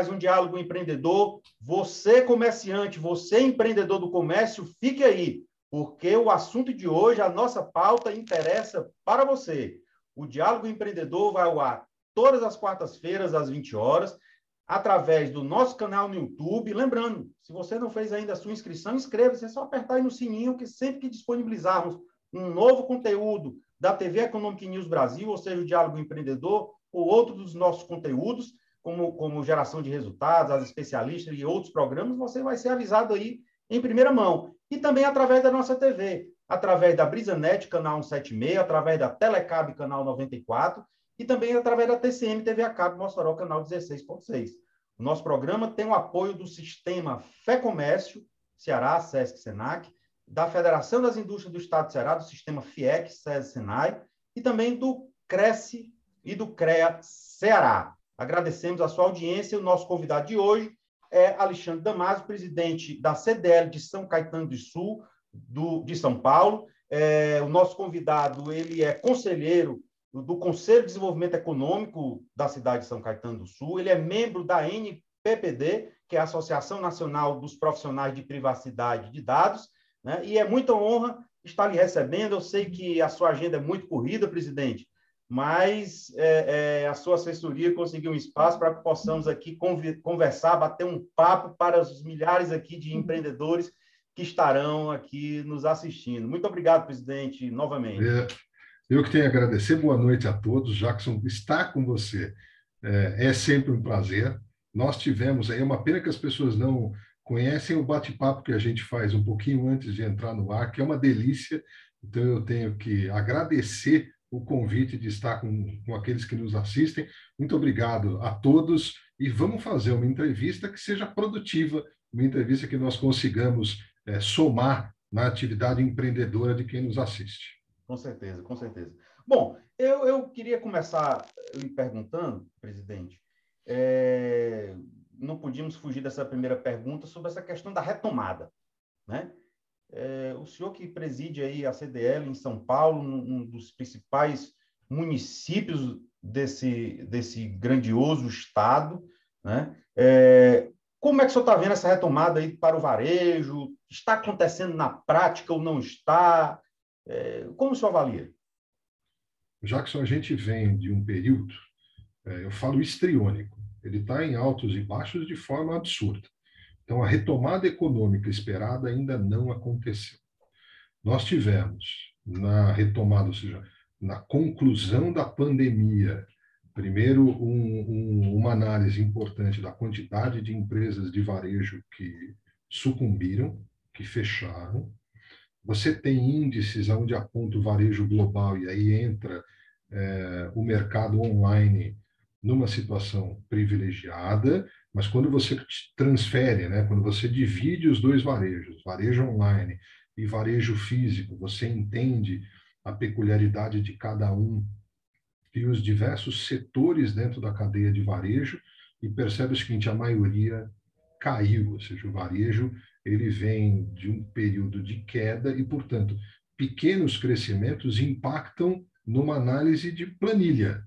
mais um Diálogo Empreendedor. Você, comerciante, você, empreendedor do comércio, fique aí, porque o assunto de hoje, a nossa pauta, interessa para você. O Diálogo Empreendedor vai ao ar todas as quartas-feiras, às 20 horas, através do nosso canal no YouTube. Lembrando, se você não fez ainda a sua inscrição, inscreva-se, é só apertar aí no sininho, que sempre que disponibilizarmos um novo conteúdo da TV Economic News Brasil, ou seja, o Diálogo Empreendedor, ou outro dos nossos conteúdos, como, como geração de resultados, as especialistas e outros programas, você vai ser avisado aí em primeira mão. E também através da nossa TV, através da BrisaNet, canal 176, através da Telecab, canal 94, e também através da TCM TV a Cabo Mossoró, canal 16.6. O nosso programa tem o apoio do Sistema Fé Comércio, Ceará, Sesc Senac, da Federação das Indústrias do Estado de Ceará, do Sistema FIEC, SES Senai, e também do Cresce e do CREA Ceará. Agradecemos a sua audiência. O nosso convidado de hoje é Alexandre Damasio, presidente da CDL de São Caetano do Sul, do, de São Paulo. É, o nosso convidado ele é conselheiro do, Conselho de Desenvolvimento Econômico da cidade de São Caetano do Sul. Ele é membro da NPPD, que é a Associação Nacional dos Profissionais de Privacidade de Dados. Né? E é muita honra estar lhe recebendo. Eu sei que a sua agenda é muito corrida, presidente, mas é, é, a sua assessoria conseguiu um espaço para que possamos aqui conversar, bater um papo para os milhares aqui de empreendedores que estarão aqui nos assistindo. Muito obrigado, presidente, novamente. É, eu que tenho a agradecer. Boa noite a todos. Jackson, estar com você é, é sempre um prazer. Nós tivemos aí, é uma pena que as pessoas não conhecem o bate-papo que a gente faz um pouquinho antes de entrar no ar, que é uma delícia. Então, eu tenho que agradecer o convite de estar com, com aqueles que nos assistem. Muito obrigado a todos e vamos fazer uma entrevista que seja produtiva, uma entrevista que nós consigamos é, somar na atividade empreendedora de quem nos assiste. Com certeza, com certeza. Bom, eu, eu queria começar lhe perguntando, presidente, é, não podíamos fugir dessa primeira pergunta sobre essa questão da retomada, né? É, o senhor que preside aí a CDL em São Paulo, um dos principais municípios desse, desse grandioso estado, né? É, como é que o senhor está vendo essa retomada aí para o varejo? Está acontecendo na prática ou não está? É, como o senhor avalia? Jackson, a gente vem de um período, é, eu falo histriônico, ele está em altos e baixos de forma absurda. Então, a retomada econômica esperada ainda não aconteceu. Nós tivemos, na retomada, ou seja, na conclusão da pandemia, primeiro, um, um, uma análise importante da quantidade de empresas de varejo que sucumbiram, que fecharam. Você tem índices onde aponta o varejo global, e aí entra é, o mercado online numa situação privilegiada, mas quando você transfere, né, quando você divide os dois varejos, varejo online e varejo físico, você entende a peculiaridade de cada um e os diversos setores dentro da cadeia de varejo e percebe o seguinte, a maioria caiu, ou seja, o varejo ele vem de um período de queda e, portanto, pequenos crescimentos impactam numa análise de planilha.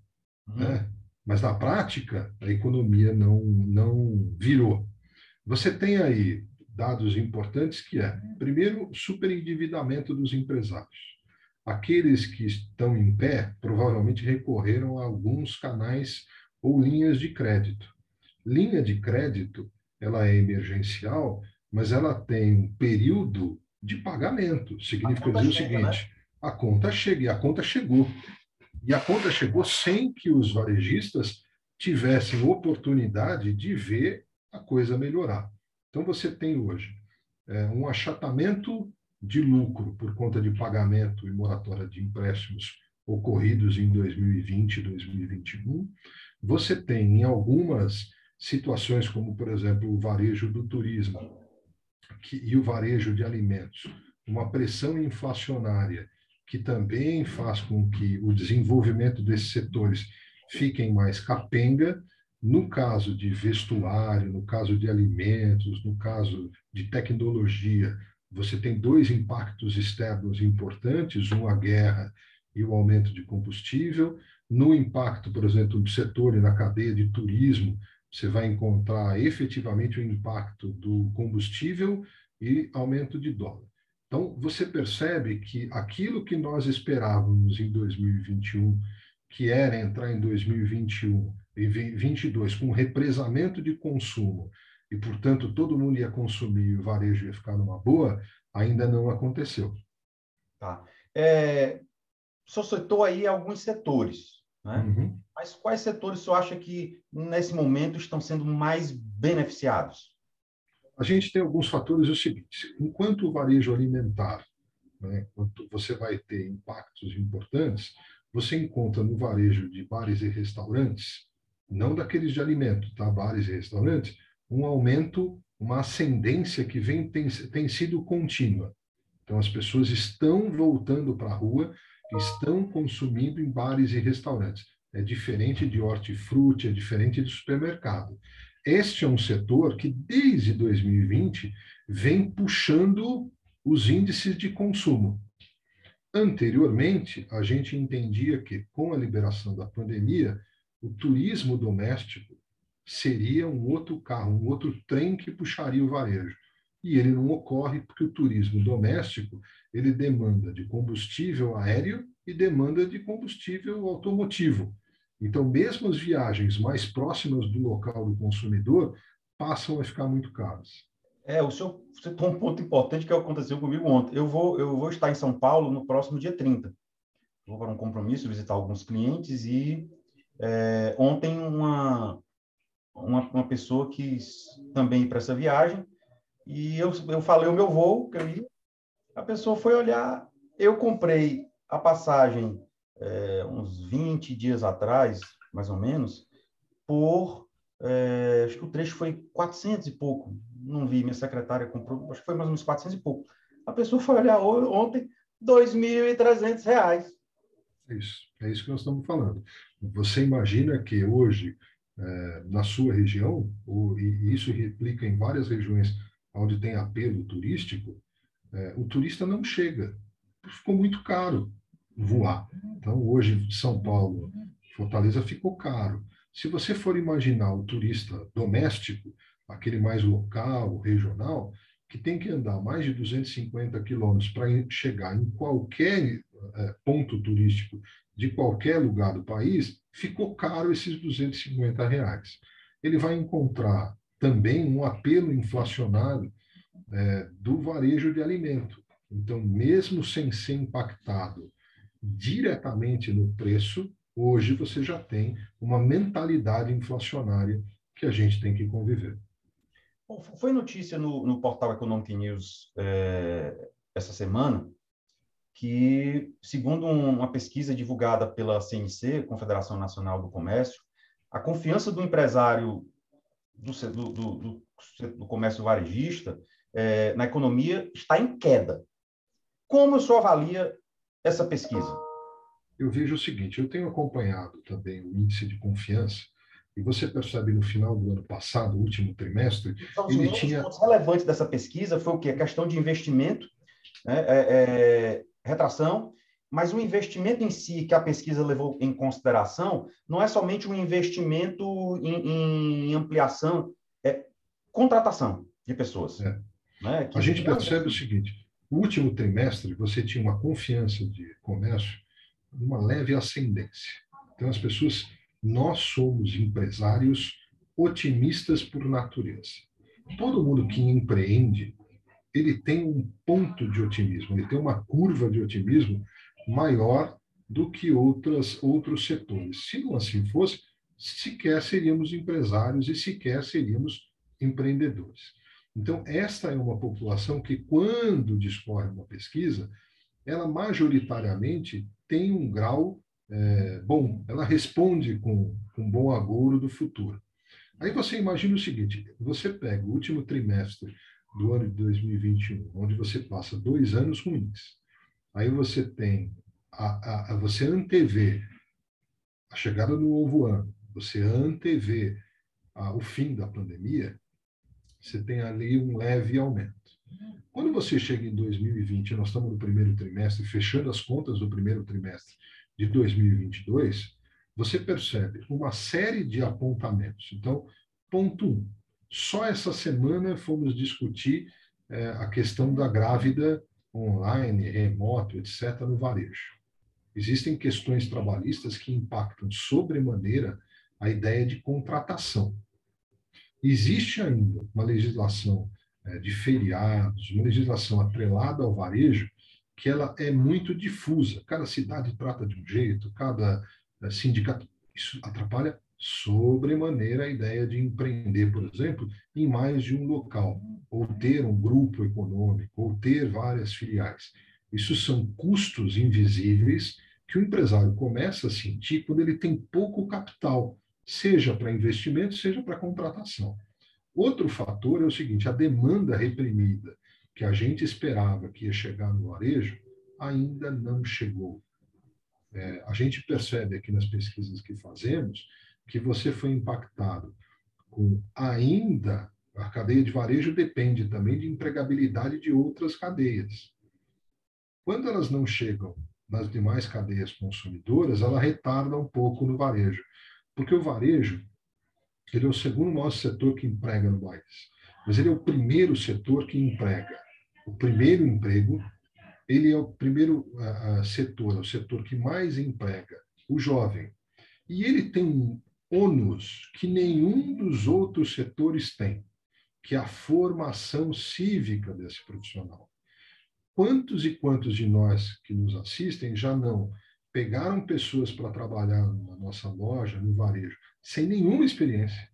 Uhum. Né? Mas na prática, a economia não, não virou. Você tem aí dados importantes que é, primeiro, superendividamento dos empresários. Aqueles que estão em pé provavelmente recorreram a alguns canais ou linhas de crédito. Linha de crédito, ela é emergencial, mas ela tem um período de pagamento. Significa dizer o seguinte, né? a conta chega, e a conta chegou. E a conta chegou sem que os varejistas tivessem oportunidade de ver a coisa melhorar. Então, você tem hoje é, um achatamento de lucro por conta de pagamento e moratória de empréstimos ocorridos em 2020 e 2021. Você tem, em algumas situações, como, por exemplo, o varejo do turismo que, e o varejo de alimentos, uma pressão inflacionária que também faz com que o desenvolvimento desses setores fiquem mais capenga. No caso de vestuário, no caso de alimentos, no caso de tecnologia, você tem dois impactos externos importantes: um a guerra e o aumento de combustível. No impacto, por exemplo, do setor e na cadeia de turismo, você vai encontrar efetivamente o impacto do combustível e aumento de dólar. Então, você percebe que aquilo que nós esperávamos em 2021, que era entrar em 2021 e 2022 com um represamento de consumo, e, portanto, todo mundo ia consumir e o varejo ia ficar numa boa, ainda não aconteceu. Tá. É, o senhor citou aí alguns setores, né? Uhum. Mas quais setores o senhor acha que, nesse momento, estão sendo mais beneficiados? A gente tem alguns fatores. o seguinte: enquanto o varejo alimentar, né, você vai ter impactos importantes, você encontra no varejo de bares e restaurantes, não daqueles de alimento, tá? bares e restaurantes, um aumento, uma ascendência que vem tem, tem sido contínua. Então, as pessoas estão voltando para a rua, estão consumindo em bares e restaurantes. É diferente de hortifruti, é diferente de supermercado. Este é um setor que, desde 2020, vem puxando os índices de consumo. Anteriormente, a gente entendia que, com a liberação da pandemia, o turismo doméstico seria um outro carro, um outro trem que puxaria o varejo. E ele não ocorre porque o turismo doméstico ele demanda de combustível aéreo e demanda de combustível automotivo. Então, mesmo as viagens mais próximas do local do consumidor passam a ficar muito caras. É, o senhor citou um ponto importante que aconteceu comigo ontem. Eu vou, eu vou estar em São Paulo no próximo dia 30. Vou para um compromisso, visitar alguns clientes e é, ontem uma, uma, uma pessoa quis também ir para essa viagem e eu, eu falei o meu voo, que eu ia, a pessoa foi olhar, eu comprei a passagem é, uns 20 dias atrás, mais ou menos, por, é, acho que o trecho foi 400 e pouco, não vi, minha secretária comprou, acho que foi mais ou menos 400 e pouco. A pessoa foi olhar ontem, 2.300 reais. É isso, é isso que nós estamos falando. Você imagina que hoje, é, na sua região, o, e isso replica em várias regiões onde tem apelo turístico, é, o turista não chega. Ficou muito caro voar. Então, hoje, São Paulo, Fortaleza ficou caro. Se você for imaginar o turista doméstico, aquele mais local, regional, que tem que andar mais de 250 quilômetros para chegar em qualquer é, ponto turístico de qualquer lugar do país, ficou caro esses 250 reais. Ele vai encontrar também um apelo inflacionário é, do varejo de alimento. Então, mesmo sem ser impactado diretamente no preço, hoje você já tem uma mentalidade inflacionária que a gente tem que conviver. Bom, foi notícia no, no portal Economic News é, essa semana que, segundo uma pesquisa divulgada pela CNC, Confederação Nacional do Comércio, a confiança do empresário do, do, do, do comércio varejista é, na economia está em queda. Como o senhor avalia essa pesquisa? Eu vejo o seguinte: eu tenho acompanhado também o índice de confiança, e você percebe no final do ano passado, último trimestre, então, ele tinha. O dessa pesquisa foi o quê? A questão de investimento, né? é, é, retração, mas o investimento em si que a pesquisa levou em consideração não é somente um investimento em, em ampliação, é contratação de pessoas. É. Né? a gente percebe o seguinte: no último trimestre, você tinha uma confiança de comércio, uma leve ascendência. Então, as pessoas, nós somos empresários otimistas por natureza. Todo mundo que empreende, ele tem um ponto de otimismo, ele tem uma curva de otimismo maior do que outras, outros setores. Se não assim fosse, sequer seríamos empresários e sequer seríamos empreendedores. Então, esta é uma população que, quando discorre uma pesquisa, ela majoritariamente tem um grau é, bom, ela responde com, com bom agouro do futuro. Aí você imagina o seguinte: você pega o último trimestre do ano de 2021, onde você passa dois anos ruins, aí você tem a, a, a você antevê a chegada do novo ano, você antevê a, o fim da pandemia, você tem ali um leve aumento. Quando você chega em 2020, nós estamos no primeiro trimestre, fechando as contas do primeiro trimestre de 2022, você percebe uma série de apontamentos. Então, Ponto um. Só essa semana fomos discutir é, a questão da grávida online, remoto, etc., no varejo. Existem questões trabalhistas que impactam sobremaneira a ideia de contratação. Existe ainda uma legislação é, de feriados, uma legislação atrelada ao varejo, que ela é muito difusa. Cada cidade trata de um jeito, cada é, sindicato. Isso atrapalha sobremaneira a ideia de empreender, por exemplo, em mais de um local, ou ter um grupo econômico, ou ter várias filiais. Isso são custos invisíveis que o empresário começa a sentir quando ele tem pouco capital, seja para investimento, seja para contratação. Outro fator é o seguinte: a demanda reprimida que a gente esperava que ia chegar no varejo ainda não chegou. É, a gente percebe aqui nas pesquisas que fazemos que você foi impactado com ainda a cadeia de varejo depende também de empregabilidade de outras cadeias. Quando elas não chegam nas demais cadeias consumidoras, ela retarda um pouco no varejo, porque o varejo ele é o segundo maior setor que emprega no país, mas ele é o primeiro setor que emprega. O primeiro emprego, ele é o primeiro uh, setor, é o setor que mais emprega o jovem. E ele tem um ônus que nenhum dos outros setores tem, que é a formação cívica desse profissional. Quantos e quantos de nós que nos assistem já não pegaram pessoas para trabalhar na nossa loja, no varejo, sem nenhuma experiência?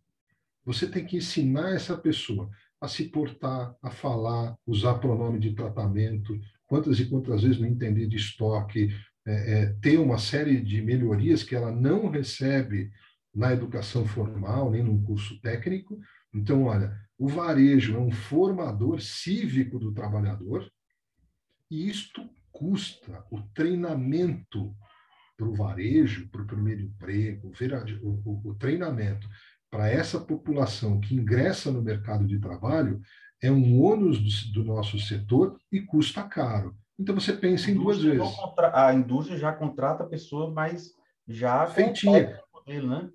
Você tem que ensinar essa pessoa a se portar, a falar, usar pronome de tratamento, quantas e quantas vezes não entender de estoque, é, é, ter uma série de melhorias que ela não recebe na educação formal, nem num curso técnico. Então, olha, o varejo é um formador cívico do trabalhador, e isto custa o treinamento para o varejo, para o primeiro emprego, o, o, o treinamento para essa população que ingressa no mercado de trabalho é um ônus do, do nosso setor e custa caro. Então você pensa em duas vezes. Contra... A indústria já contrata a pessoa, mas já feitinha. Modelo, né?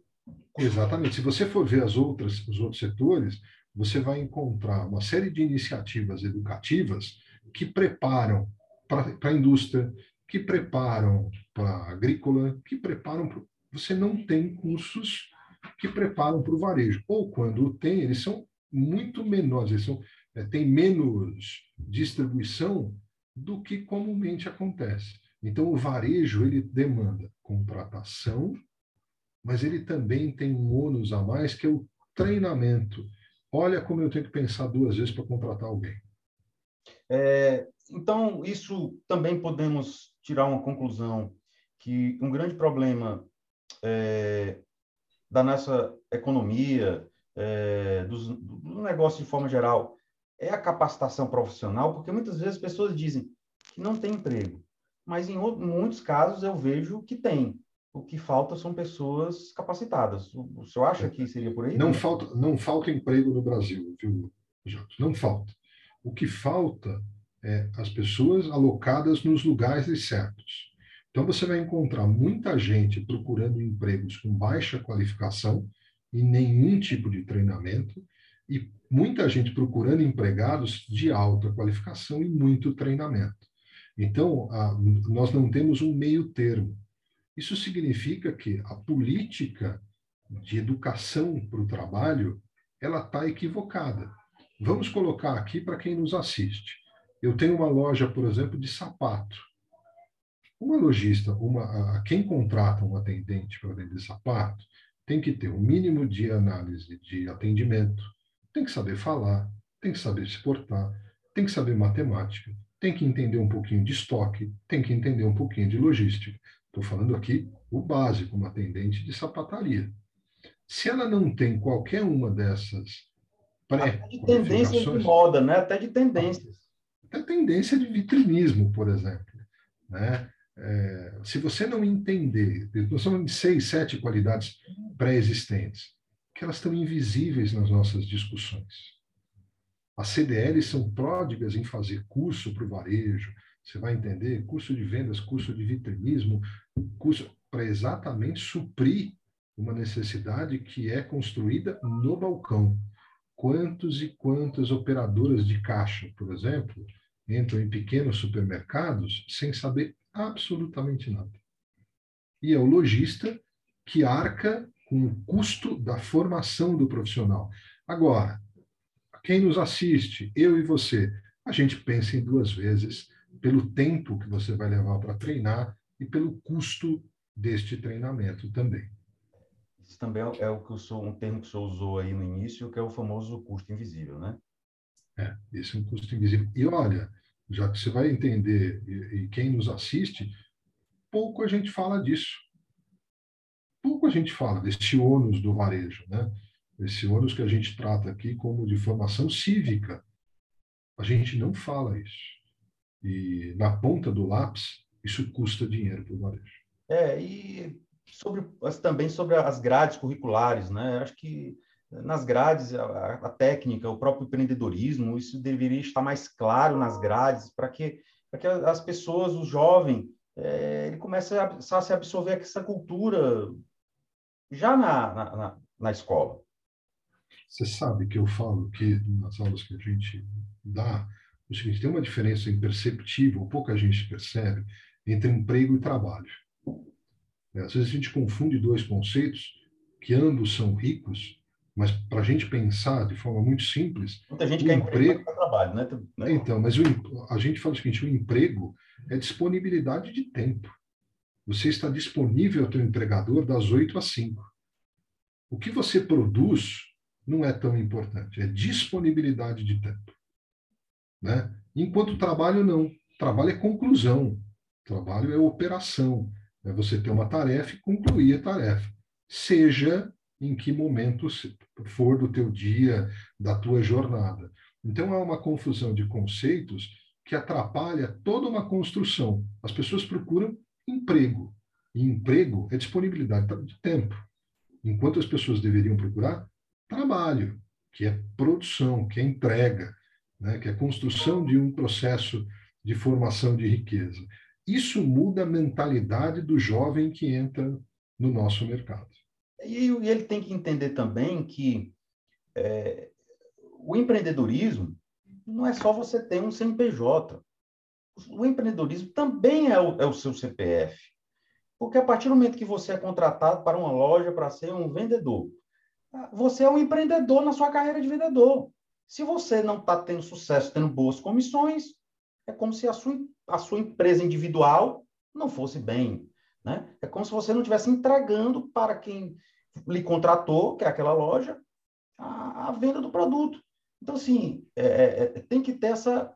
Exatamente. Se você for ver as outras, os outros setores, você vai encontrar uma série de iniciativas educativas que preparam para a indústria, que preparam para a agrícola, que preparam. Pro... Você não tem cursos que preparam para o varejo. Ou quando tem, eles são muito menores, eles são, é, têm menos distribuição do que comumente acontece. Então, o varejo ele demanda contratação, mas ele também tem um ônus a mais, que é o treinamento. Olha como eu tenho que pensar duas vezes para contratar alguém. É, então, isso também podemos tirar uma conclusão que um grande problema é, da nossa economia, é, do, do negócio de forma geral, é a capacitação profissional, porque muitas vezes as pessoas dizem que não tem emprego, mas em, em muitos casos eu vejo que tem. O que falta são pessoas capacitadas. O, senhor acha que seria por aí? Não falta, não falta emprego no Brasil, viu, Jorge? Não falta. O que falta é as pessoas alocadas nos lugares certos. Então, você vai encontrar muita gente procurando empregos com baixa qualificação e nenhum tipo de treinamento, e muita gente procurando empregados de alta qualificação e muito treinamento. Então, a, nós não temos um meio termo. Isso significa que a política de educação para o trabalho ela está equivocada. Vamos colocar aqui para quem nos assiste. Eu tenho uma loja, por exemplo, de sapato. Uma lojista, uma, a, quem contrata um atendente para vender sapato, tem que ter o um mínimo de análise de atendimento, tem que saber falar, tem que saber se portar, tem que saber matemática, tem que entender um pouquinho de estoque, tem que entender um pouquinho de logística. Estou falando aqui o básico, uma atendente de sapataria. Se ela não tem qualquer uma dessas pré Até de tendências de moda, né? Até de tendências a tendência de vitrinismo, por exemplo. Né? É, se você não entender, nós somos seis, sete qualidades pré-existentes, que elas estão invisíveis nas nossas discussões. As CDLs são pródigas em fazer curso para o varejo, você vai entender, curso de vendas, curso de vitrinismo, curso para exatamente suprir uma necessidade que é construída no balcão. Quantos e quantas operadoras de caixa, por exemplo, entram em pequenos supermercados sem saber absolutamente nada? E é o lojista que arca com o custo da formação do profissional. Agora, quem nos assiste, eu e você, a gente pensa em duas vezes pelo tempo que você vai levar para treinar e pelo custo deste treinamento também. Isso também é, é o que eu sou, um termo que o senhor usou aí no início, que é o famoso custo invisível, né? É, esse é um custo invisível. E olha, já que você vai entender, e, e quem nos assiste, pouco a gente fala disso. Pouco a gente fala desse ônus do varejo, né? Esse ônus que a gente trata aqui como de formação cívica. A gente não fala isso. E na ponta do lápis, isso custa dinheiro para o varejo. É, e sobre, também sobre as grades curriculares, né? Acho que nas grades, a, a, técnica, o próprio empreendedorismo, isso deveria estar mais claro nas grades, para que, que as pessoas, o jovem, é, ele comece a, a se absorver essa cultura já na, na, na escola. Você sabe que eu falo que nas aulas que a gente dá, o seguinte, tem uma diferença imperceptível, pouca gente percebe, entre emprego e trabalho. É, às vezes a gente confunde dois conceitos que ambos são ricos, mas para a gente pensar de forma muito simples. Muita gente quer emprego para trabalho, né? né? Então, mas o, a gente fala o seguinte: o emprego é disponibilidade de tempo. Você está disponível ao teu empregador das 8 às 5. O que você produz não é tão importante, é disponibilidade de tempo. Né? Enquanto trabalho, não. Trabalho é conclusão, trabalho é operação, é você ter uma tarefa e concluir a tarefa, seja em que momento for do teu dia, da tua jornada. Então, há uma confusão de conceitos que atrapalha toda uma construção. As pessoas procuram emprego. E emprego é disponibilidade de tempo. Enquanto as pessoas deveriam procurar trabalho, que é produção, que é entrega, né, que é construção de um processo de formação de riqueza. Isso muda a mentalidade do jovem que entra no nosso mercado. E ele tem que entender também que é, o empreendedorismo não é só você ter um CNPJ o empreendedorismo também é o, é o seu CPF. Porque a partir do momento que você é contratado para uma loja para ser um vendedor, você é um empreendedor na sua carreira de vendedor. Se você não está tendo sucesso, tendo boas comissões, é como se a sua, a sua empresa individual não fosse bem. Né? É como se você não estivesse entregando para quem lhe contratou, que é aquela loja, a, a venda do produto. Então, assim, é, é, é tem que ter essa,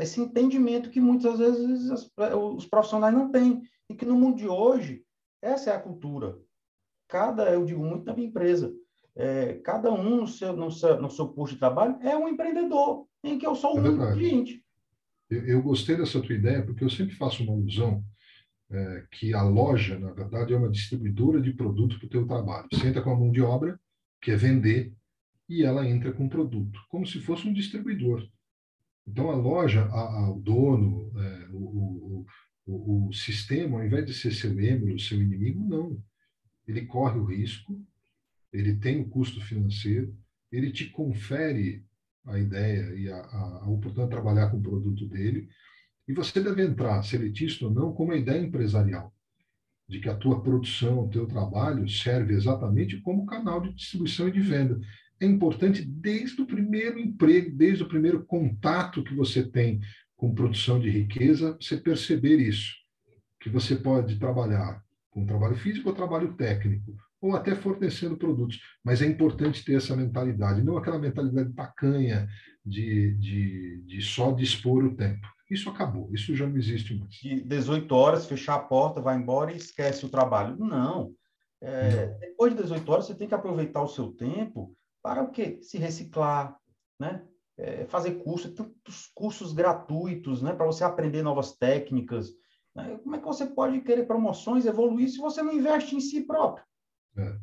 esse entendimento que muitas vezes os profissionais não têm. E que no mundo de hoje, essa é a cultura. Cada, eu digo muito na minha empresa, é, cada um no seu, no, seu, no seu posto de trabalho é um empreendedor, em que eu sou o é cliente. Eu, eu, gostei dessa tua ideia, porque eu sempre faço uma alusão é, que a loja, na verdade, é uma distribuidora de produto para o teu trabalho. Você entra com a mão de obra, que é vender, e ela entra com produto, como se fosse um distribuidor. Então, a loja, a, a, o dono, é, o, o, o, sistema, ao invés de ser seu membro, seu inimigo, não. Ele corre o risco, ele tem o custo financeiro, ele te confere a ideia e a, a, a oportunidade de trabalhar com o produto dele, e você deve entrar, seletista ou não, com uma ideia empresarial, de que a tua produção, o teu trabalho serve exatamente como canal de distribuição e de venda. É importante desde o primeiro emprego, desde o primeiro contato que você tem com produção de riqueza, você perceber isso, que você pode trabalhar com trabalho físico ou trabalho técnico, ou até fornecendo produtos, mas é importante ter essa mentalidade, não aquela mentalidade tacanha de, de, de só dispor o tempo. Isso acabou, isso já não existe mais. De 18 horas, fechar a porta, vai embora e esquece o trabalho. Não. É, não. Depois de 18 horas, você tem que aproveitar o seu tempo para o quê? Se reciclar, né? É, fazer cursos, tantos cursos gratuitos, né? Para você aprender novas técnicas. Né? Como é que você pode querer promoções, evoluir, se você não investe em si próprio? É.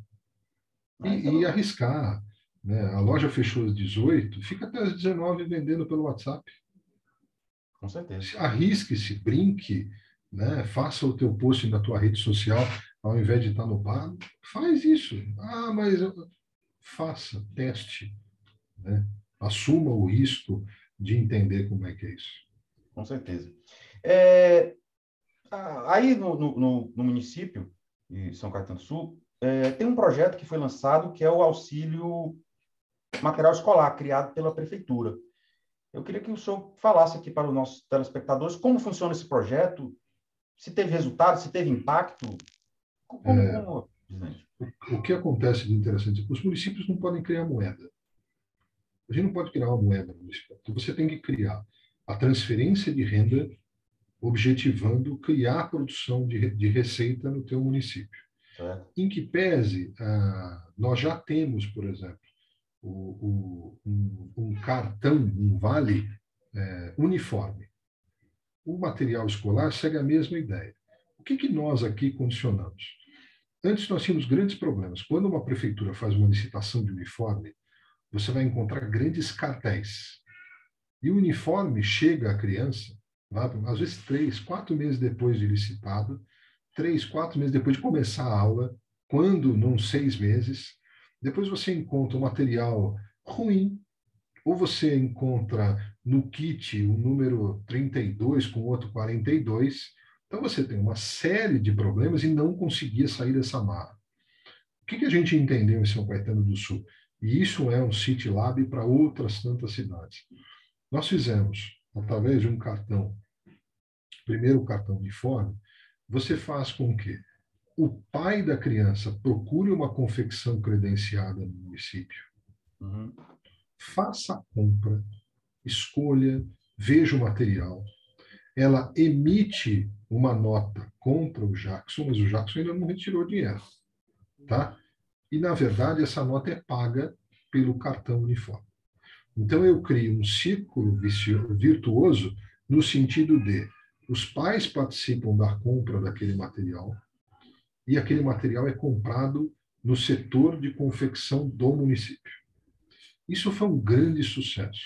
Né? E, então... e, arriscar. Né? A loja fechou às 18, fica até às 19 vendendo pelo WhatsApp. Com certeza. Arrisque-se, brinque, né? faça o teu post na tua rede social, ao invés de estar no bar, faz isso. Ah, mas faça, teste, né? assuma o risco de entender como é que é isso. Com certeza. É, aí no, no, no, município de São Caetano do Sul, é, tem um projeto que foi lançado que é o auxílio material escolar, criado pela prefeitura. Eu queria que o senhor falasse aqui para os nossos telespectadores como funciona esse projeto, se teve resultado, se teve impacto. Como, é, como, o, que acontece de interessante? Os municípios não podem criar moeda. A gente não pode criar uma moeda municipal. Então, você tem que criar a transferência de renda objetivando criar a produção de, de receita no teu município. É. Em que pese, ah, nós já temos, por exemplo, o, o, um, um, cartão, um vale é, uniforme. O material escolar segue a mesma ideia. O que, que nós aqui condicionamos? Antes nós tínhamos grandes problemas. Quando uma prefeitura faz uma licitação de uniforme, você vai encontrar grandes cartéis. E o uniforme chega à criança, às vezes três, quatro meses depois de licitado, três, quatro meses depois de começar a aula, quando não seis meses. Depois você encontra o material ruim, ou você encontra no kit o número 32 com outro 42, então você tem uma série de problemas e não conseguia sair dessa marra. O que, que a gente entendeu em São Caetano do Sul? E isso é um City Lab para outras tantas cidades. Nós fizemos, através de um cartão, primeiro o cartão uniforme, você faz com que o pai da criança procure uma confecção credenciada no município, uhum. faça a compra, escolha, veja o material, ela emite uma nota contra o Jackson, mas o Jackson ainda não retirou dinheiro, tá? E na verdade essa nota é paga pelo cartão uniforme. Então eu crio um círculo virtuoso no sentido de os pais participam da compra daquele material e aquele material é comprado no setor de confecção do município. Isso foi um grande sucesso.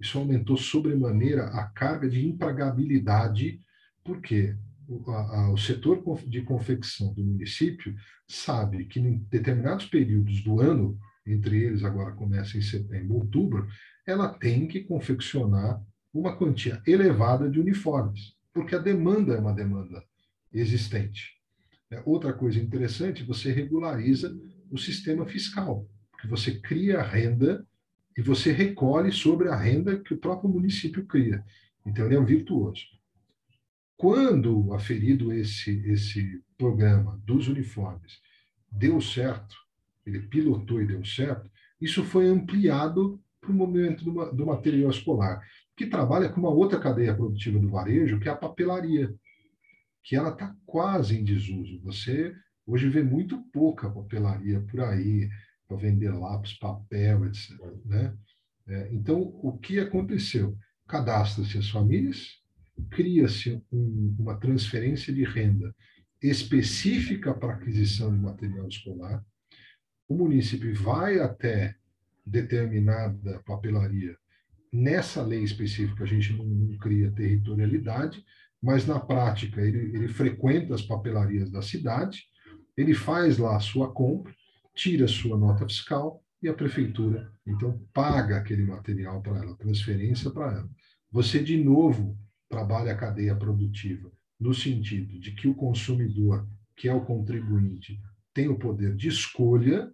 Isso aumentou sobremaneira a carga de empregabilidade porque o setor de confecção do município sabe que em determinados períodos do ano, entre eles agora começa em setembro, outubro, ela tem que confeccionar uma quantia elevada de uniformes, porque a demanda é uma demanda existente. É, outra coisa interessante, você regulariza o sistema fiscal, porque você cria renda e você recolhe sobre a renda que o próprio município cria. Então, ele é um virtuoso. Quando aferido esse, esse programa dos uniformes deu certo, ele pilotou e deu certo, isso foi ampliado para o movimento do, do material escolar, que trabalha com uma outra cadeia produtiva do varejo, que é a papelaria, que ela está quase em desuso. Você hoje vê muito pouca papelaria por aí para vender lápis, papel, etc. Né? É, então, o que aconteceu? Cadastra-se as famílias, cria-se um, uma transferência de renda específica para aquisição de material escolar. O município vai até determinada papelaria. Nessa lei específica, a gente não, não cria territorialidade, mas na prática ele, ele frequenta as papelarias da cidade, ele faz lá a sua compra, tira a sua nota fiscal e a prefeitura, então, paga aquele material para ela, transferência para ela. Você, de novo, trabalha a cadeia produtiva, no sentido de que o consumidor, que é o contribuinte, tem o poder de escolha,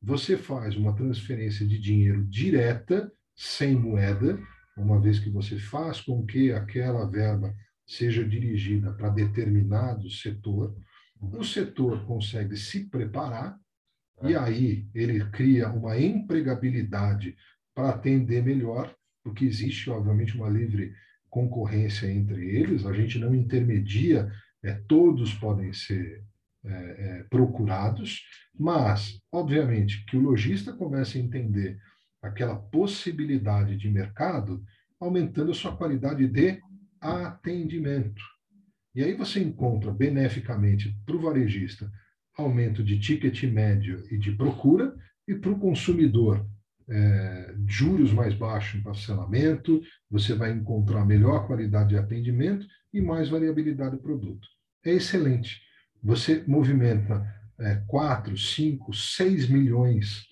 você faz uma transferência de dinheiro direta, sem moeda, uma vez que você faz com que aquela verba seja dirigida para determinado setor, o setor consegue se preparar e aí ele cria uma empregabilidade para atender melhor, porque existe, obviamente, uma livre concorrência entre eles, a gente não intermedia, é, todos podem ser é, é, procurados, mas, obviamente, que o lojista comece a entender aquela possibilidade de mercado, aumentando a sua qualidade de atendimento. E aí você encontra beneficamente para o varejista aumento de ticket médio e de procura, e para o consumidor é, juros mais baixos em parcelamento, você vai encontrar melhor qualidade de atendimento e mais variabilidade do produto. É excelente. você movimenta é, 4, 5, 6 milhões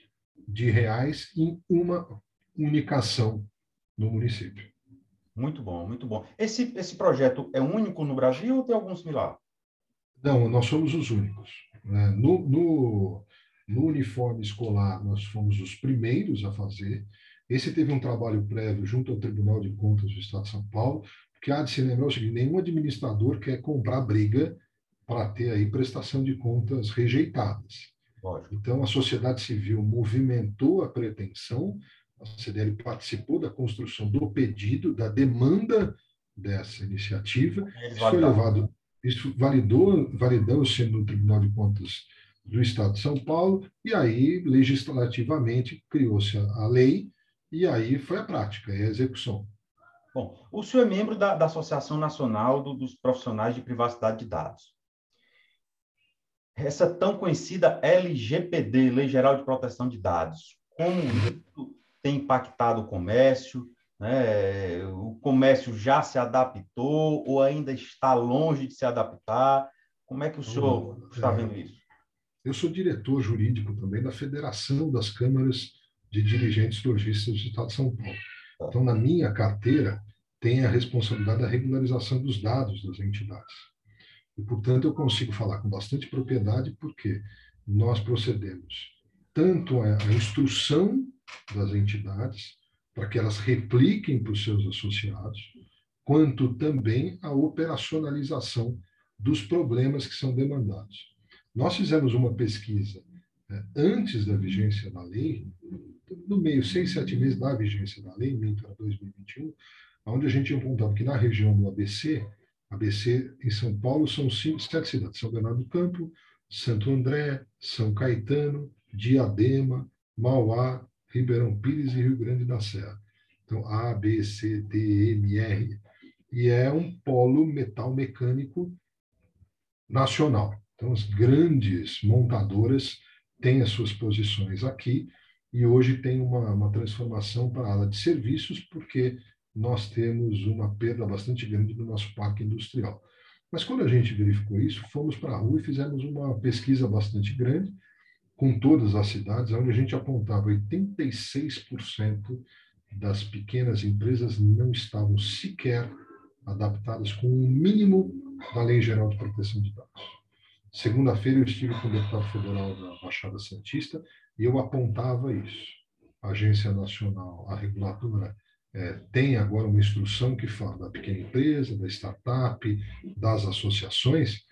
de reais em uma unicação no município. Muito bom, muito bom. Esse, esse projeto é único no Brasil ou tem algum similar? Não, nós somos os únicos. Né? No, no, no uniforme escolar, nós fomos os primeiros a fazer. Esse teve um trabalho prévio junto ao Tribunal de Contas do Estado de São Paulo, porque há de se lembrar o seguinte, nenhum administrador quer comprar briga para ter aí prestação de contas rejeitadas. Lógico. Então, a sociedade civil movimentou a pretensão, a CDL participou da construção do pedido, da demanda dessa iniciativa. Isso foi levado, isso validou, validou-se no Tribunal de Contas do Estado de São Paulo, e aí, legislativamente, criou-se a lei, e aí foi a prática, é a execução. Bom, o senhor é membro da, da Associação Nacional do, dos Profissionais de Privacidade de Dados essa tão conhecida LGPD, Lei Geral de Proteção de Dados, como isso tem impactado o comércio? Né? O comércio já se adaptou ou ainda está longe de se adaptar? Como é que o senhor está vendo isso? Eu sou diretor jurídico também da Federação das Câmaras de Dirigentes Lojistas do Estado de São Paulo. Então, na minha carteira, tem a responsabilidade da regularização dos dados das entidades. E, portanto, eu consigo falar com bastante propriedade porque nós procedemos tanto a instrução das entidades para que elas repliquem para os seus associados, quanto também a operacionalização dos problemas que são demandados. Nós fizemos uma pesquisa né, antes da vigência da lei, no meio, seis, sete meses da vigência da lei, em 2021, onde a gente apontava que na região do ABC, ABC em São Paulo são cinco, sete cidades: São Bernardo do Campo, Santo André, São Caetano, Diadema, Mauá, Ribeirão Pires e Rio Grande da Serra. Então, A, B, C, D, M, R. E é um polo metal mecânico nacional. Então, as grandes montadoras têm as suas posições aqui e hoje tem uma, uma transformação para a ala de serviços, porque nós temos uma perda bastante grande do nosso parque industrial. Mas quando a gente verificou isso, fomos para a rua e fizemos uma pesquisa bastante grande com todas as cidades, onde a gente apontava 86% das pequenas empresas não estavam sequer adaptadas com o mínimo da Lei Geral de Proteção de Dados. Segunda-feira eu estive com o deputado federal da Baixada Santista e eu apontava isso. A Agência Nacional, a reguladora, é, tem agora uma instrução que fala da pequena empresa, da startup, das associações,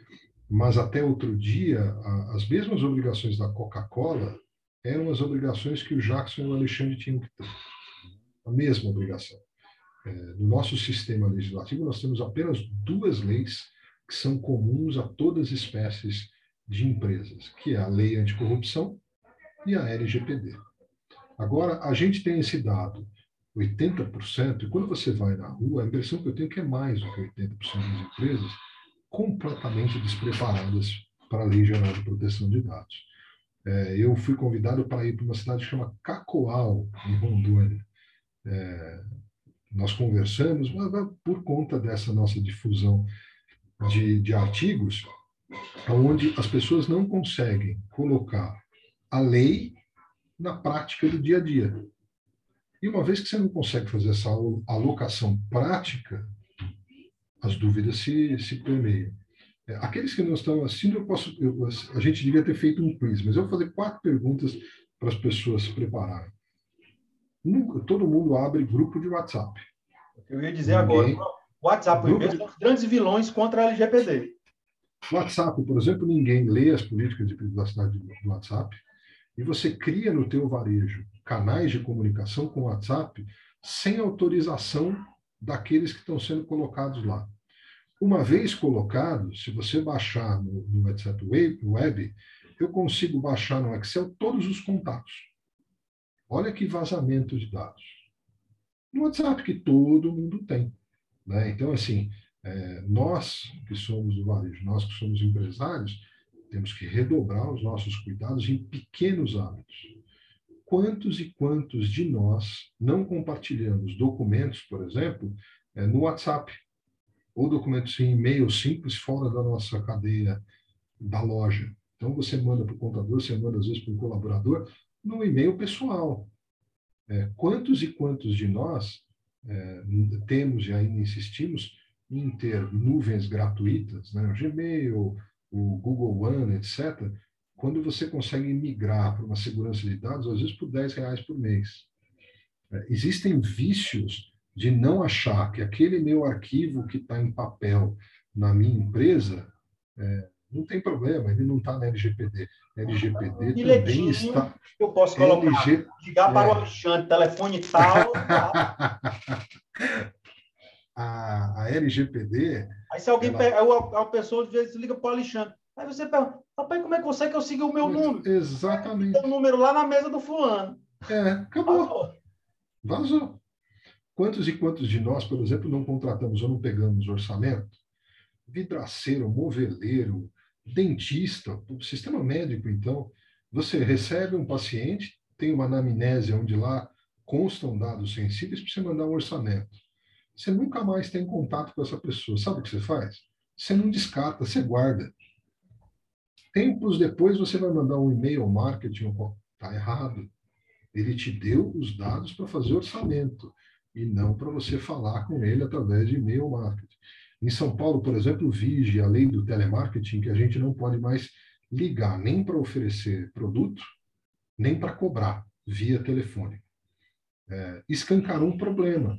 mas até outro dia, a, as mesmas obrigações da Coca-Cola eram as obrigações que o Jackson e o Alexandre tinham que ter. A mesma obrigação. É, no nosso sistema legislativo, nós temos apenas duas leis que são comuns a todas as espécies de empresas, que é a Lei Anticorrupção e a LGPD. Agora, a gente tem esse dado 80%, e quando você vai na rua, a impressão que eu tenho é que é mais do que 80% das empresas completamente despreparadas para a Lei Geral de Proteção de Dados. É, eu fui convidado para ir para uma cidade que chama Cacoal, em Rondônia. É, nós conversamos, mas por conta dessa nossa difusão de, de artigos, onde as pessoas não conseguem colocar a lei na prática do dia a dia. E uma vez que você não consegue fazer essa alocação prática, as dúvidas se, se permeiam. É, aqueles que não estão assistindo, eu posso, eu, a gente devia ter feito um quiz, mas eu vou fazer quatro perguntas para as pessoas se prepararem. Nunca, todo mundo abre grupo de WhatsApp. Eu ia dizer Ninguém, agora, WhatsApp e são os grandes vilões contra a LGPD. WhatsApp, por exemplo, ninguém lê as políticas de privacidade do WhatsApp e você cria no teu varejo canais de comunicação com WhatsApp sem autorização daqueles que estão sendo colocados lá. Uma vez colocado, se você baixar no, no WhatsApp Web, eu consigo baixar no Excel todos os contatos. Olha que vazamento de dados. No WhatsApp, que todo mundo tem. Né? Então, assim, é, nós que somos do varejo, nós que somos empresários, temos que redobrar os nossos cuidados em pequenos hábitos quantos e quantos de nós não compartilhamos documentos, por exemplo, eh, no WhatsApp, ou documentos em e-mail simples fora da nossa cadeia da loja. Então, você manda para o contador, você manda às vezes para o colaborador, no e-mail pessoal. É, quantos e quantos de nós é, temos e ainda insistimos em ter nuvens gratuitas, né? o Gmail, o Google One, etc., quando você consegue migrar para uma segurança de dados, às vezes por 10 reais por mês. É, existem vícios de não achar que aquele meu arquivo que está em papel na minha empresa é, não tem problema, ele não está na LGPD. LGPD também está. Eu posso colocar, LG... ligar para é. o Alexandre, telefone tal. Tá. a, a LGPD. Aí se alguém ela... pega, a, a pessoa às vezes liga para o Alexandre. Aí você pergunta, rapaz, como é que você conseguiu o meu número? Exatamente. O número lá na mesa do fulano. É, acabou. Vazou. Vazou. Quantos e quantos de nós, por exemplo, não contratamos ou não pegamos orçamento? Vidraceiro, moveleiro, dentista, o sistema médico, então, você recebe um paciente, tem uma anamnésia onde lá constam dados sensíveis para você mandar um orçamento. Você nunca mais tem contato com essa pessoa. Sabe o que você faz? Você não descarta, você guarda. Tempos depois você vai mandar um e-mail ao marketing, está errado. Ele te deu os dados para fazer orçamento e não para você falar com ele através de e-mail marketing. Em São Paulo, por exemplo, vige a lei do telemarketing que a gente não pode mais ligar nem para oferecer produto, nem para cobrar via telefone. É, escancarou um problema,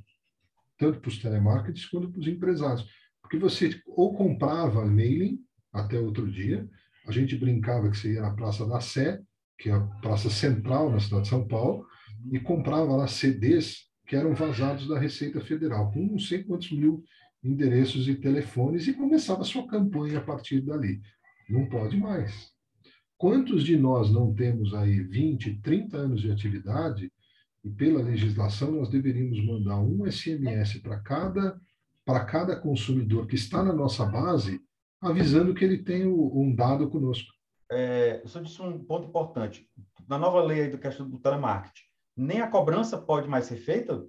tanto para os telemarketers quanto para os empresários. Porque você ou comprava mailing até outro dia, a gente brincava que você ia na Praça da Sé, que é a praça central na cidade de São Paulo, e comprava lá CDs que eram vazados da Receita Federal, com não sei quantos mil endereços e telefones, e começava a sua campanha a partir dali. Não pode mais. Quantos de nós não temos aí 20, 30 anos de atividade e pela legislação nós deveríamos mandar um SMS para cada para cada consumidor que está na nossa base, avisando que ele tem um dado conosco. É, o senhor disse um ponto importante. Na nova lei aí do questão do telemarketing, nem a cobrança pode mais ser feita?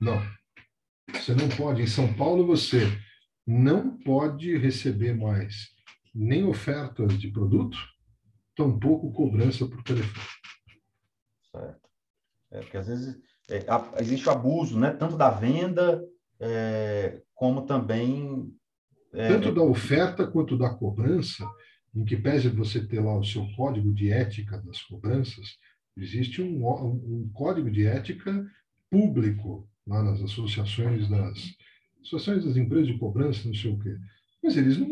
Não. Você não pode. Em São Paulo, você não pode receber mais nem ofertas de produto, tampouco cobrança por telefone. Certo. É, porque às vezes é, existe o abuso, né? tanto da venda, é, como também. É, tanto da oferta quanto da cobrança, em que pese você ter lá o seu código de ética das cobranças, existe um, um código de ética público lá nas associações das associações das empresas de cobrança, não sei o quê. Mas eles não,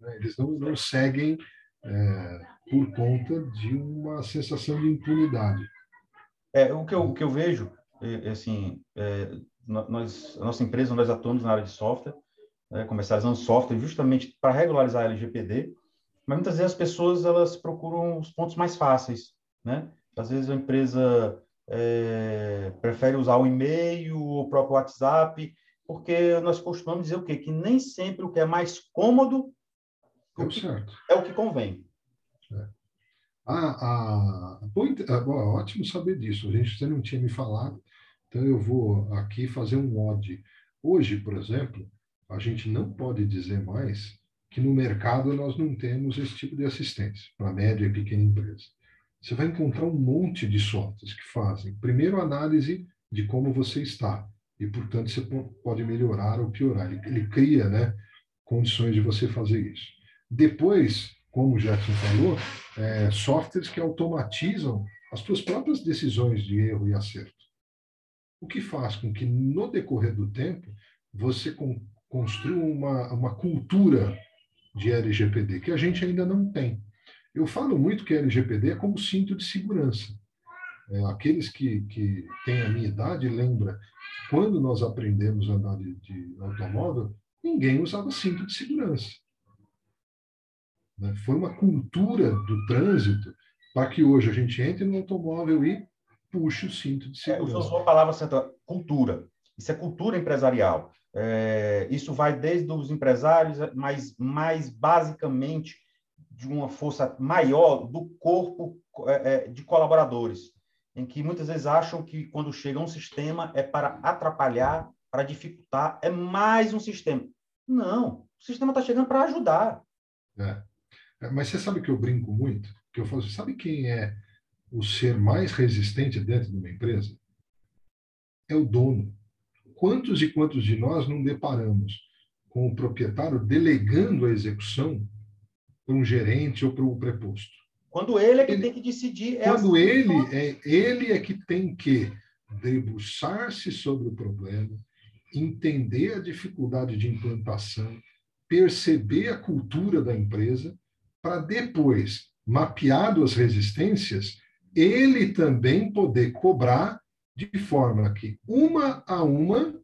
né, eles não, não seguem é, por conta de uma sensação de impunidade. É, o, que eu, o que eu vejo, é, é assim, é, nós, a nossa empresa, nós atuamos na área de software, né, comercializando software justamente para regularizar a LGPD, mas muitas vezes as pessoas elas procuram os pontos mais fáceis, né? Às vezes a empresa é, prefere usar o e-mail, o próprio WhatsApp, porque nós costumamos dizer o quê? Que nem sempre o que é mais cômodo é o que, é o que convém. É. Ah, ah, ah, bom, ótimo saber disso. A gente você não tinha me falado, então eu vou aqui fazer um odd. Hoje, por exemplo, a gente não pode dizer mais que no mercado nós não temos esse tipo de assistência para média e pequena empresa você vai encontrar um monte de softwares que fazem, primeiro, análise de como você está, e, portanto, você pode melhorar ou piorar. Ele, ele cria né, condições de você fazer isso. Depois, como o Jackson falou, é, softwares que automatizam as suas próprias decisões de erro e acerto. O que faz com que, no decorrer do tempo, você con construa uma, uma cultura de LGPD, que a gente ainda não tem. Eu falo muito que LGPD é como cinto de segurança. É, aqueles que, que têm a minha idade lembram, quando nós aprendemos a andar de, de automóvel, ninguém usava cinto de segurança. Né? Foi uma cultura do trânsito para que hoje a gente entre no automóvel e puxe o cinto de segurança. É, usou a palavra central, cultura. Isso é cultura empresarial. É, isso vai desde os empresários, mas mais basicamente de uma força maior do corpo é, é, de colaboradores, em que muitas vezes acham que quando chega um sistema é para atrapalhar, para dificultar, é mais um sistema. Não, o sistema está chegando para ajudar. É. é. Mas você sabe que eu brinco muito? Que eu falo assim, sabe quem é o ser mais resistente dentro de uma empresa? É o dono. Quantos e quantos de nós não deparamos com o proprietário delegando a execução para um gerente ou para o preposto? Quando ele é que ele, tem que decidir. É quando assim, ele é, ele é que tem que debruçar-se sobre o problema, entender a dificuldade de implantação, perceber a cultura da empresa, para depois, mapeado as resistências, ele também poder cobrar de forma que uma a uma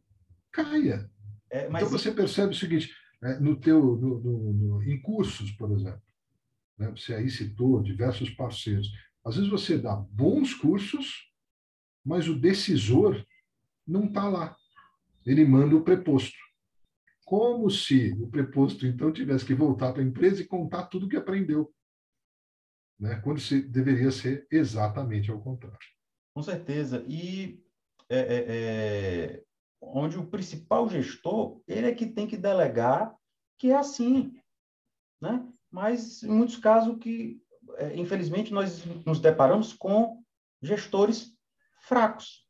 caia. É, então você percebe o seguinte, né, no teu, no, no, no, em cursos, por exemplo, né, você aí citou diversos parceiros. Às vezes você dá bons cursos, mas o decisor não está lá. Ele manda o preposto. Como se o preposto, então, tivesse que voltar para a empresa e contar tudo que aprendeu. Né? Quando se, deveria ser exatamente ao contrário. Com certeza. E é, é, é, onde o principal gestor, ele é que tem que delegar que é assim. Né? Mas, em muitos casos, que, é, infelizmente, nós nos deparamos com gestores fracos.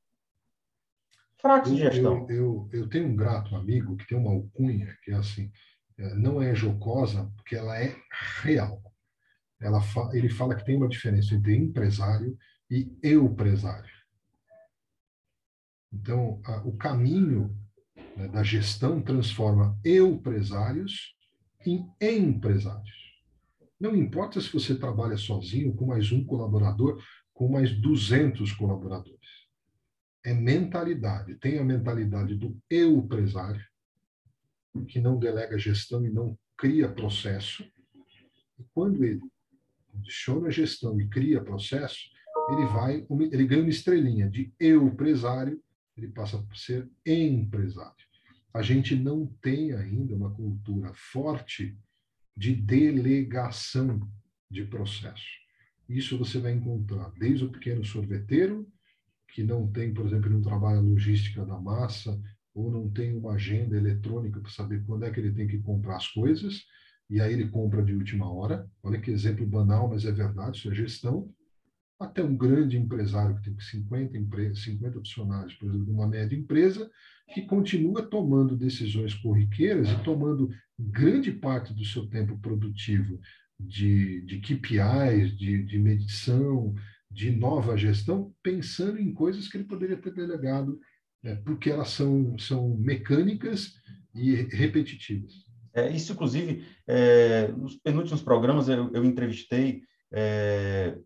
Fracos de gestão. Eu, eu, eu, tenho um grato amigo que tem uma alcunha que é assim, é, não é jocosa, porque ela é real. Ela fa, ele fala que tem uma diferença entre empresário e empresário. Então, a, o caminho né, da gestão transforma empresários em empresários. Não importa se você trabalha sozinho, com mais um colaborador, com mais 200 colaboradores. É mentalidade. Tem a mentalidade do empresário, que não delega gestão e não cria processo. E quando ele adiciona gestão e cria processo, ele vai, ele ganha uma estrelinha de eu empresário, ele passa a ser empresário. A gente não tem ainda uma cultura forte de delegação de processo. Isso você vai encontrar desde o pequeno sorveteiro, que não tem, por exemplo, não trabalha logística da massa, ou não tem uma agenda eletrônica para saber quando é que ele tem que comprar as coisas, e aí ele compra de última hora. Olha que exemplo banal, mas é verdade, isso é gestão. Até um grande empresário que tem 50, empre 50 funcionários, por exemplo, uma média empresa, que continua tomando decisões corriqueiras e tomando grande parte do seu tempo produtivo de, de KPIs, de, de medição, de nova gestão, pensando em coisas que ele poderia ter delegado, né, porque elas são, são mecânicas e repetitivas. É, isso, inclusive, é, nos penúltimos programas eu, eu entrevistei é,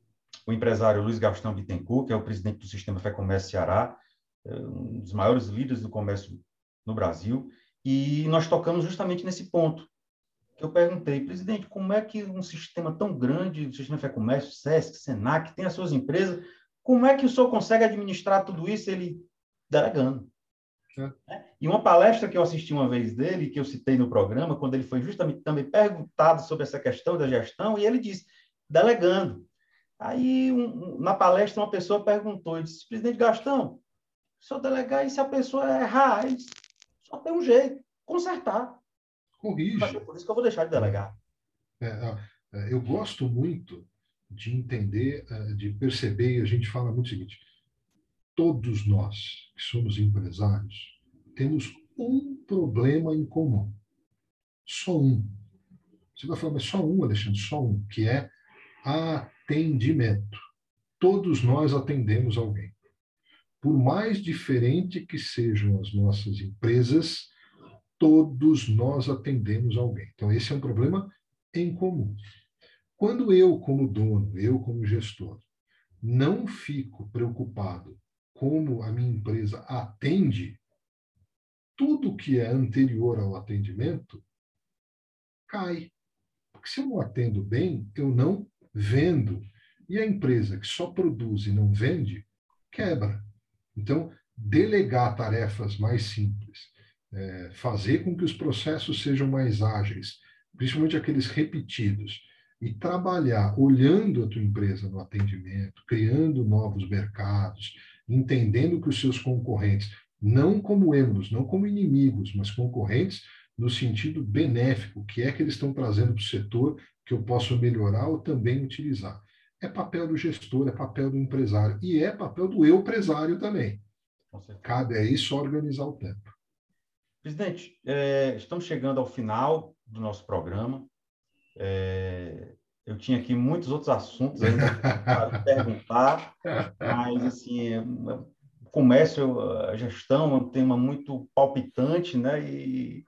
o empresário Luiz Gastão Bittencourt, que é o presidente do Sistema Fé Comércio Ceará, é, um dos maiores líderes do comércio no Brasil, e nós tocamos justamente nesse ponto, eu perguntei, presidente, como é que um sistema tão grande, o sistema Fé Comércio, SESC, SENAC, tem as suas empresas, como é que o senhor consegue administrar tudo isso ele delegando? É. E uma palestra que eu assisti uma vez dele, que eu citei no programa, quando ele foi justamente também perguntado sobre essa questão da gestão, e ele disse, delegando. Aí, um, na palestra, uma pessoa perguntou, disse, presidente Gastão, se eu delegar e se a pessoa errar, disse, só tem um jeito, consertar corrige. Mas é por isso que eu vou deixar de delegar. É, é, eu gosto muito de entender, é, de perceber, e a gente fala muito o seguinte: todos nós que somos empresários temos um problema em comum. Só um. Você vai falar, mas só um, Alexandre, só um, que é atendimento. Todos nós atendemos alguém. Por mais diferente que sejam as nossas empresas, todos nós atendemos alguém. Então, esse é um problema em comum. Quando eu, como dono, eu, como gestor, não fico preocupado como a minha empresa atende, tudo que é anterior ao atendimento cai. Porque se eu não atendo bem, eu não vendo. E a empresa que só produz e não vende, quebra. Então, delegar tarefas mais simples, é, fazer com que os processos sejam mais ágeis, principalmente aqueles repetidos, e trabalhar olhando a tua empresa no atendimento, criando novos mercados, entendendo que os seus concorrentes, não como emos, não como inimigos, mas concorrentes, no sentido benéfico, o que é que eles estão trazendo para o setor que eu posso melhorar ou também utilizar. É papel do gestor, é papel do empresário e é papel do eu empresário também. Cabe aí só organizar o tempo. Presidente, é, estamos chegando ao final do nosso programa. É, eu tinha aqui muitos outros assuntos ainda para perguntar, mas assim, o comércio, a gestão é um tema muito palpitante, né? E,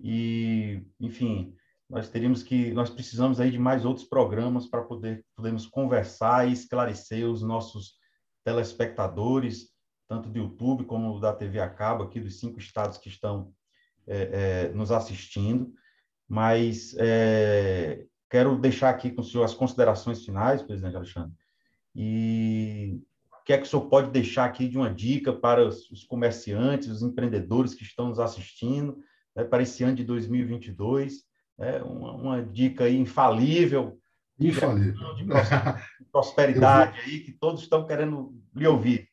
e enfim, nós teríamos que, nós precisamos aí de mais outros programas para poder podermos conversar e esclarecer os nossos telespectadores, tanto do YouTube como da TV a cabo aqui dos cinco estados que estão é, é, nos assistindo. Mas é, quero deixar aqui com o senhor as considerações finais, presidente Alexandre. E o que é que o senhor pode deixar aqui de uma dica para os comerciantes, os empreendedores que estão nos assistindo, né, para esse ano de 2022? é uma, uma dica infalível, infalível. de prosperidade vou... aí que todos estão querendo lhe ouvir.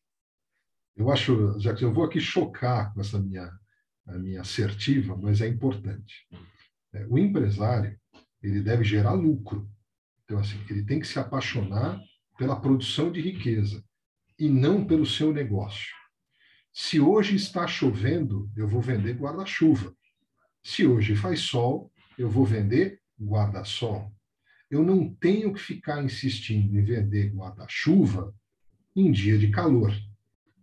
Eu acho, já que eu vou aqui chocar com essa minha a minha assertiva, mas é importante. É, o empresário ele deve gerar lucro. Então assim, ele tem que se apaixonar pela produção de riqueza e não pelo seu negócio. Se hoje está chovendo, eu vou vender guarda-chuva. Se hoje faz sol, eu vou vender guarda-sol. Eu não tenho que ficar insistindo em vender guarda-chuva em dia de calor,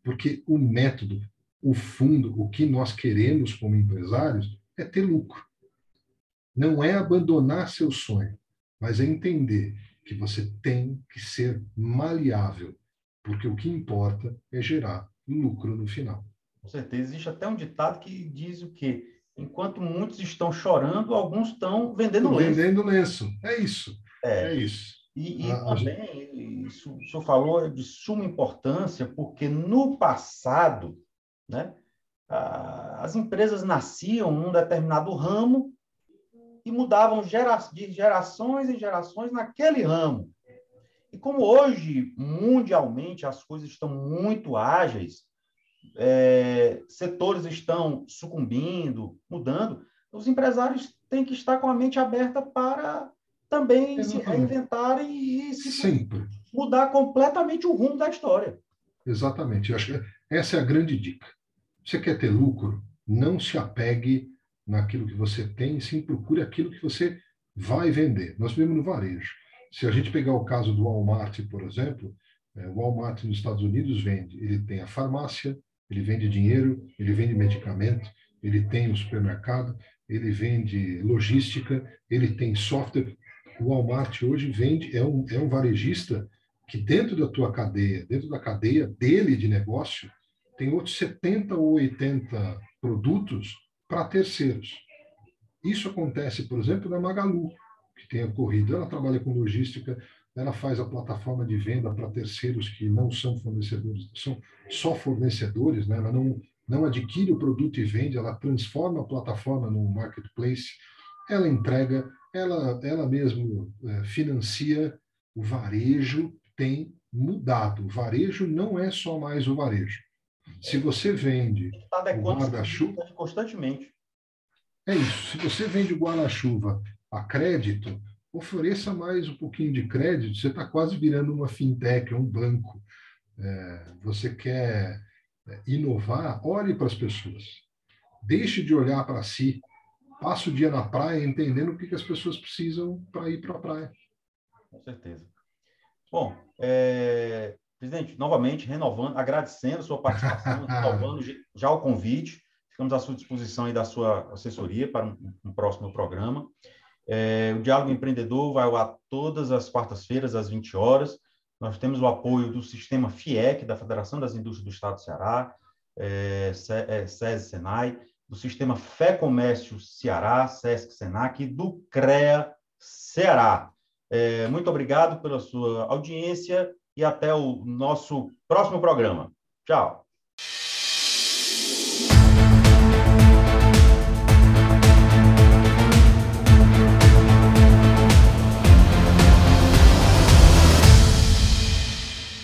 porque o método, o fundo, o que nós queremos como empresários é ter lucro. Não é abandonar seu sonho, mas é entender que você tem que ser maleável, porque o que importa é gerar lucro no final. Com certeza. Existe até um ditado que diz o quê? Enquanto muitos estão chorando, alguns estão vendendo lenço. Vendendo lenço. É isso. É, é isso. E, e ah, também, gente... isso, o senhor falou é de suma importância, porque no passado, né, as empresas nasciam num determinado ramo e mudavam gera, de gerações em gerações naquele ramo. E como hoje, mundialmente, as coisas estão muito ágeis, é, setores estão sucumbindo, mudando, os empresários têm que estar com a mente aberta para também Exatamente. se reinventarem e se Sempre. mudar completamente o rumo da história. Exatamente. Eu acho que essa é a grande dica. Você quer ter lucro? Não se apegue naquilo que você tem, sim procure aquilo que você vai vender. Nós vemos no varejo. Se a gente pegar o caso do Walmart, por exemplo, é, o Walmart nos Estados Unidos vende, ele tem a farmácia, ele vende dinheiro, ele vende medicamento, ele tem o supermercado, ele vende logística, ele tem software. O Walmart hoje vende, é um, é um varejista que dentro da tua cadeia, dentro da cadeia dele de negócio, tem outros 70 ou 80 produtos para terceiros. Isso acontece, por exemplo, na Magalu, que tem ocorrido. Ela trabalha com logística, ela faz a plataforma de venda para terceiros que não são fornecedores, são só fornecedores, né? ela não, não adquire o produto e vende, ela transforma a plataforma no marketplace, ela entrega, ela, ela mesmo é, financia, o varejo tem mudado. O varejo não é só mais o varejo. Se você vende tá guarda-chuva... Constantemente. É isso. Se você vende guarda-chuva a crédito, ofereça mais um pouquinho de crédito, você está quase virando uma fintech, um banco. É, você quer é, inovar, olhe para as pessoas. Deixe de olhar para si. Passe o dia na praia entendendo o que, que as pessoas precisam para ir para a praia. Com certeza. Bom, é, presidente, novamente, renovando, agradecendo a sua participação, renovando já o convite. Ficamos à sua disposição e da sua assessoria para um, um próximo programa. É, o Diálogo Empreendedor vai ao ar todas as quartas-feiras, às 20 horas. Nós temos o apoio do sistema FIEC, da Federação das Indústrias do Estado do Ceará, é, SESI Senai, do sistema Fé Comércio Ceará, SESC Senac e do CREA Ceará. É, muito obrigado pela sua audiência e até o nosso próximo programa. Tchau.